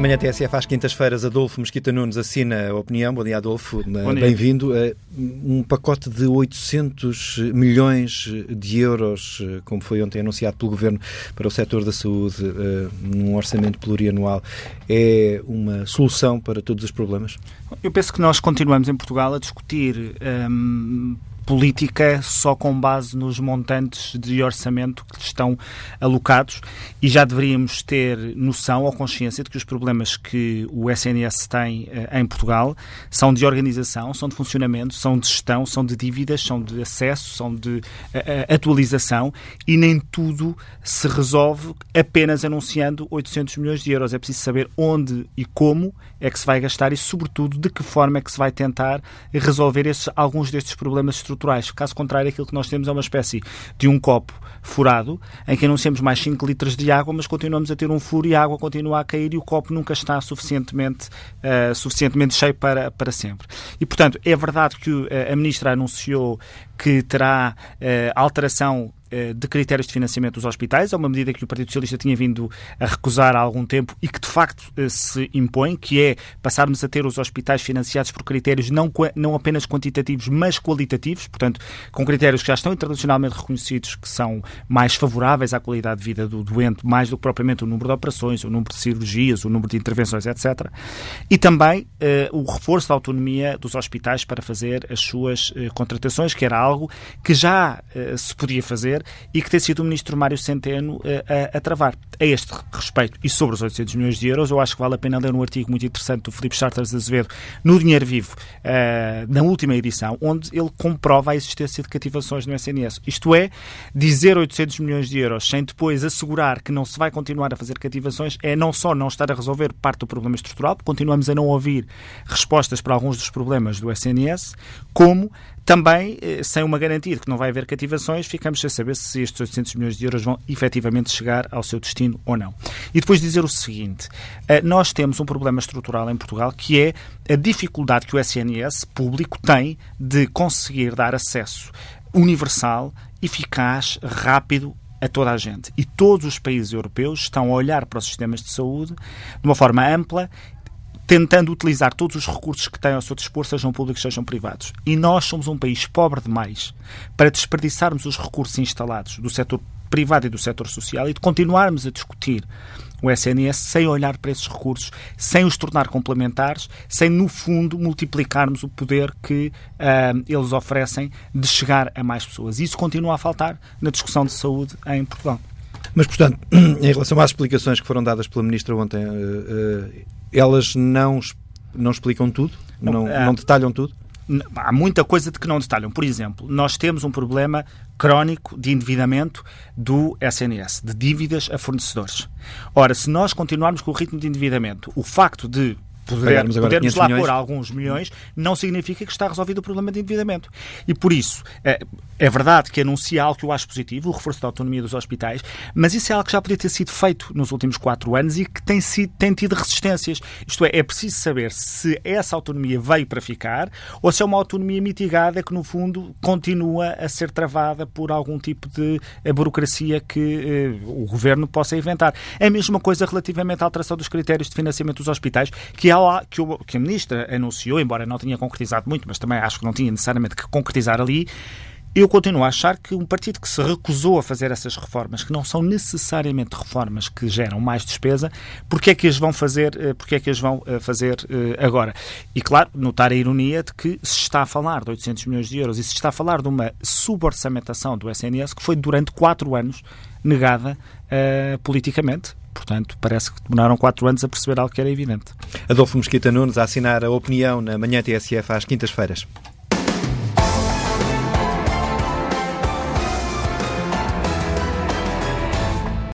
Amanhã TSF às quintas-feiras, Adolfo Mesquita Nunes assina a opinião. Bom dia, Adolfo. Bem-vindo. Um pacote de 800 milhões de euros, como foi ontem anunciado pelo Governo para o setor da saúde, eh, num orçamento plurianual, é uma solução para todos os problemas? Eu penso que nós continuamos em Portugal a discutir um, política só com base nos montantes de orçamento que estão alocados e já deveríamos ter noção ou consciência de que os problemas que o SNS tem eh, em Portugal são de organização, são de funcionamento, são de gestão, são de dívidas, são de acesso, são de eh, eh, atualização e nem tudo se resolve apenas anunciando 800 milhões de euros. É preciso saber onde e como é que se vai gastar e, sobretudo, de que forma é que se vai tentar resolver esses, alguns destes problemas estruturais estruturais. Caso contrário, aquilo que nós temos é uma espécie de um copo furado, em que anunciamos mais 5 litros de água, mas continuamos a ter um furo e a água continua a cair e o copo nunca está suficientemente, uh, suficientemente cheio para, para sempre. E, portanto, é verdade que uh, a Ministra anunciou que terá uh, alteração eh, de critérios de financiamento dos hospitais. É uma medida que o Partido Socialista tinha vindo a recusar há algum tempo e que, de facto, eh, se impõe, que é passarmos a ter os hospitais financiados por critérios não, não apenas quantitativos, mas qualitativos, portanto, com critérios que já estão internacionalmente reconhecidos, que são mais favoráveis à qualidade de vida do doente, mais do que propriamente o número de operações, o número de cirurgias, o número de intervenções, etc. E também eh, o reforço da autonomia dos hospitais para fazer as suas eh, contratações, que era algo que já eh, se podia fazer e que tem sido o ministro Mário Centeno a, a, a, travar. A este respeito e sobre os 800 milhões de euros, eu acho que vale a pena ler um artigo muito interessante do Filipe Charters Azevedo no Dinheiro Vivo, uh, na última edição, onde ele comprova a existência de cativações no SNS. Isto é, dizer 800 milhões de euros sem depois assegurar que não se vai continuar a fazer cativações é não só não estar a resolver parte do problema estrutural, continuamos a não ouvir respostas para alguns dos problemas do SNS, como também, eh, sem uma garantia de que não vai haver cativações, ficamos sem saber se estes 800 milhões de euros vão efetivamente chegar ao seu destino ou não. E depois dizer o seguinte: eh, nós temos um problema estrutural em Portugal que é a dificuldade que o SNS público tem de conseguir dar acesso universal, eficaz, rápido a toda a gente. E todos os países europeus estão a olhar para os sistemas de saúde de uma forma ampla tentando utilizar todos os recursos que têm ao seu dispor, sejam públicos, sejam privados. E nós somos um país pobre demais para desperdiçarmos os recursos instalados do setor privado e do setor social e de continuarmos a discutir o SNS sem olhar para esses recursos, sem os tornar complementares, sem, no fundo, multiplicarmos o poder que uh, eles oferecem de chegar a mais pessoas. Isso continua a faltar na discussão de saúde em Portugal. Mas, portanto, em relação às explicações que foram dadas pela Ministra ontem, uh, uh, elas não, não explicam tudo? Não, não, não detalham tudo? Há muita coisa de que não detalham. Por exemplo, nós temos um problema crónico de endividamento do SNS, de dívidas a fornecedores. Ora, se nós continuarmos com o ritmo de endividamento, o facto de poder, podermos lá milhões. pôr alguns milhões, não significa que está resolvido o problema de endividamento. E por isso, é, é verdade que anuncia algo que eu acho positivo, o reforço da autonomia dos hospitais, mas isso é algo que já podia ter sido feito nos últimos quatro anos e que tem, sido, tem tido resistências. Isto é, é preciso saber se essa autonomia veio para ficar ou se é uma autonomia mitigada que, no fundo, continua a ser travada por algum tipo de eh, burocracia que eh, o governo possa inventar. É a mesma coisa relativamente à alteração dos critérios de financiamento dos hospitais, que é que, o, que a ministra anunciou, embora não tenha concretizado muito, mas também acho que não tinha necessariamente que concretizar ali, eu continuo a achar que um partido que se recusou a fazer essas reformas, que não são necessariamente reformas que geram mais despesa, porque é que as vão fazer, eh, porque é que as vão eh, fazer eh, agora? E claro, notar a ironia de que se está a falar de 800 milhões de euros e se está a falar de uma suborçamentação do SNS que foi durante quatro anos negada uh, politicamente. Portanto, parece que demoraram quatro anos a perceber algo que era evidente. Adolfo Mosquita Nunes a assinar a opinião na manhã TSF às quintas-feiras.